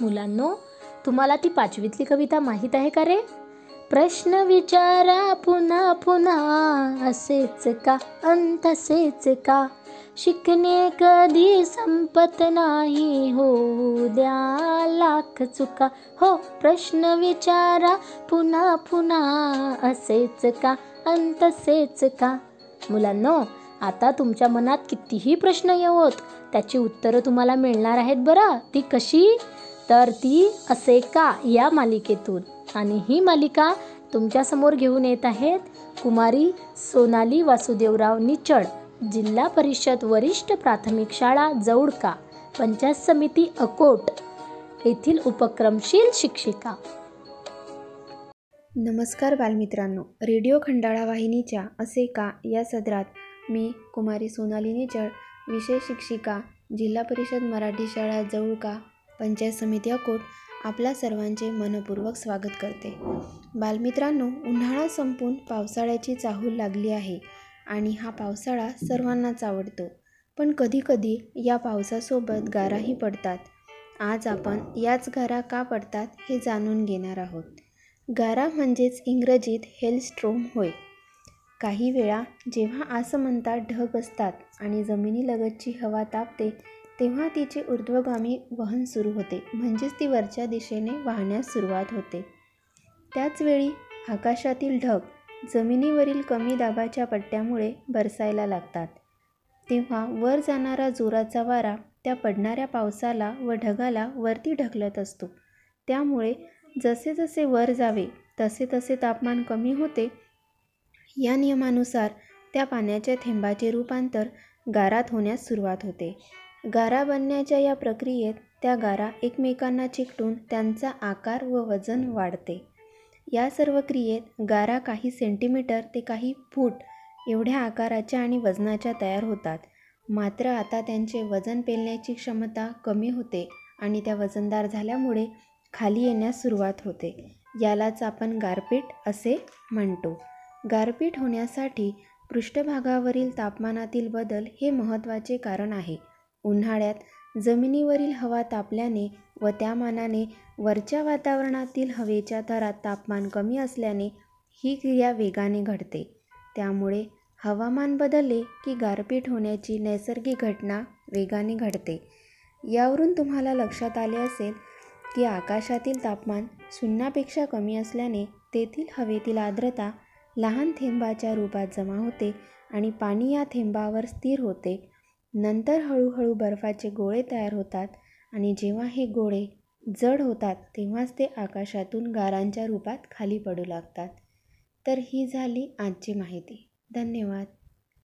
मुलांनो तुम्हाला ती पाचवीतली कविता माहीत आहे का रे? प्रश्न विचारा पुन्हा पुन्हा असेच का? अंत असेच का? शिकणे कधी संपत नाही होऊ द्या लाख चुका. हो प्रश्न विचारा पुन्हा पुन्हा असेच का? अंत असेच का? मुलांनो आता तुमच्या मनात कितीही प्रश्न येवोत त्याची उत्तरं तुम्हाला मिळणार आहेत बरं. ती कशी? तर ती असे का या मालिकेतून? आणि ही मालिका तुमच्यासमोर घेऊन येत आहेत कुमारी सोनाली वासुदेवराव निचड जिल्हा परिषद वरिष्ठ प्राथमिक शाळा जवळका पंचायत समिती अकोट येथील उपक्रमशील शिक्षिका. नमस्कार बालमित्रांनो. रेडिओ खंडाळा वाहिनीच्या असे का या सदरात मी कुमारी सोनाली निचळ विषय शिक्षिका जिल्हा परिषद मराठी शाळा जवळका पंचायत समिती अकोट आपल्या सर्वांचे मनपूर्वक स्वागत करते. बालमित्रांनो उन्हाळा संपून पावसाळ्याची चाहूल लागली आहे आणि हा पावसाळा सर्वांनाच आवडतो. पण कधीकधी या पावसासोबत गाराही पडतात. आज आपण याच गारा का पडतात हे जाणून घेणार आहोत. गारा म्हणजेच इंग्रजीत हेलस्ट्रोम होय. काही वेळा जेव्हा आसमंतात ढग असतात आणि जमिनीलगतची हवा तापते तेव्हा तिचे ऊर्ध्वगामी वहन सुरू होते. म्हणजेच ती वरच्या दिशेने वाहण्यास सुरुवात होते. त्याचवेळी आकाशातील ढग जमिनीवरील कमी दाबाच्या पट्ट्यामुळे बरसायला लागतात. तेव्हा वर जाणारा जोराचा वारा त्या पडणाऱ्या पावसाला व ढगाला वरती ढकलत असतो. त्यामुळे जसे जसे वर जावे तसे तसे तापमान कमी होते. या नियमानुसार त्या पाण्याच्या थेंबाचे रूपांतर गारात होण्यास सुरुवात होते. गारा बनण्याच्या या प्रक्रियेत त्या गारा एकमेकांना चिकटून त्यांचा आकार व वजन वाढते. या सर्व क्रियेत गारा काही सेंटीमीटर ते काही फूट एवढ्या आकाराच्या आणि वजनाच्या तयार होतात. मात्र आता त्यांचे वजन पेलण्याची क्षमता कमी होते आणि त्या वजनदार झाल्यामुळे खाली येण्यास सुरुवात होते. यालाच आपण गारपीट असे म्हणतो. गारपीट होण्यासाठी पृष्ठभागावरील तापमानातील बदल हे महत्त्वाचे कारण आहे. उन्हाळ्यात जमिनीवरील हवा तापल्याने व त्या मानाने वरच्या वातावरणातील हवेच्या थरात तापमान कमी असल्याने ही क्रिया वेगाने घडते. त्यामुळे हवामान बदलले की गारपीट होण्याची नैसर्गिक घटना वेगाने घडते. यावरून तुम्हाला लक्षात आले असेल की आकाशातील तापमान शून्यापेक्षा कमी असल्याने तेथील हवेतील आर्द्रता लहान थेंबाच्या रूपात जमा होते आणि पाणी या थेंबावर स्थिर होते. नंतर हळूहळू बर्फाचे गोळे तयार होतात आणि जेव्हा हे गोळे जड होतात तेव्हाच ते आकाशातून गारांच्या रूपात खाली पडू लागतात. तर ही झाली आजची माहिती. धन्यवाद.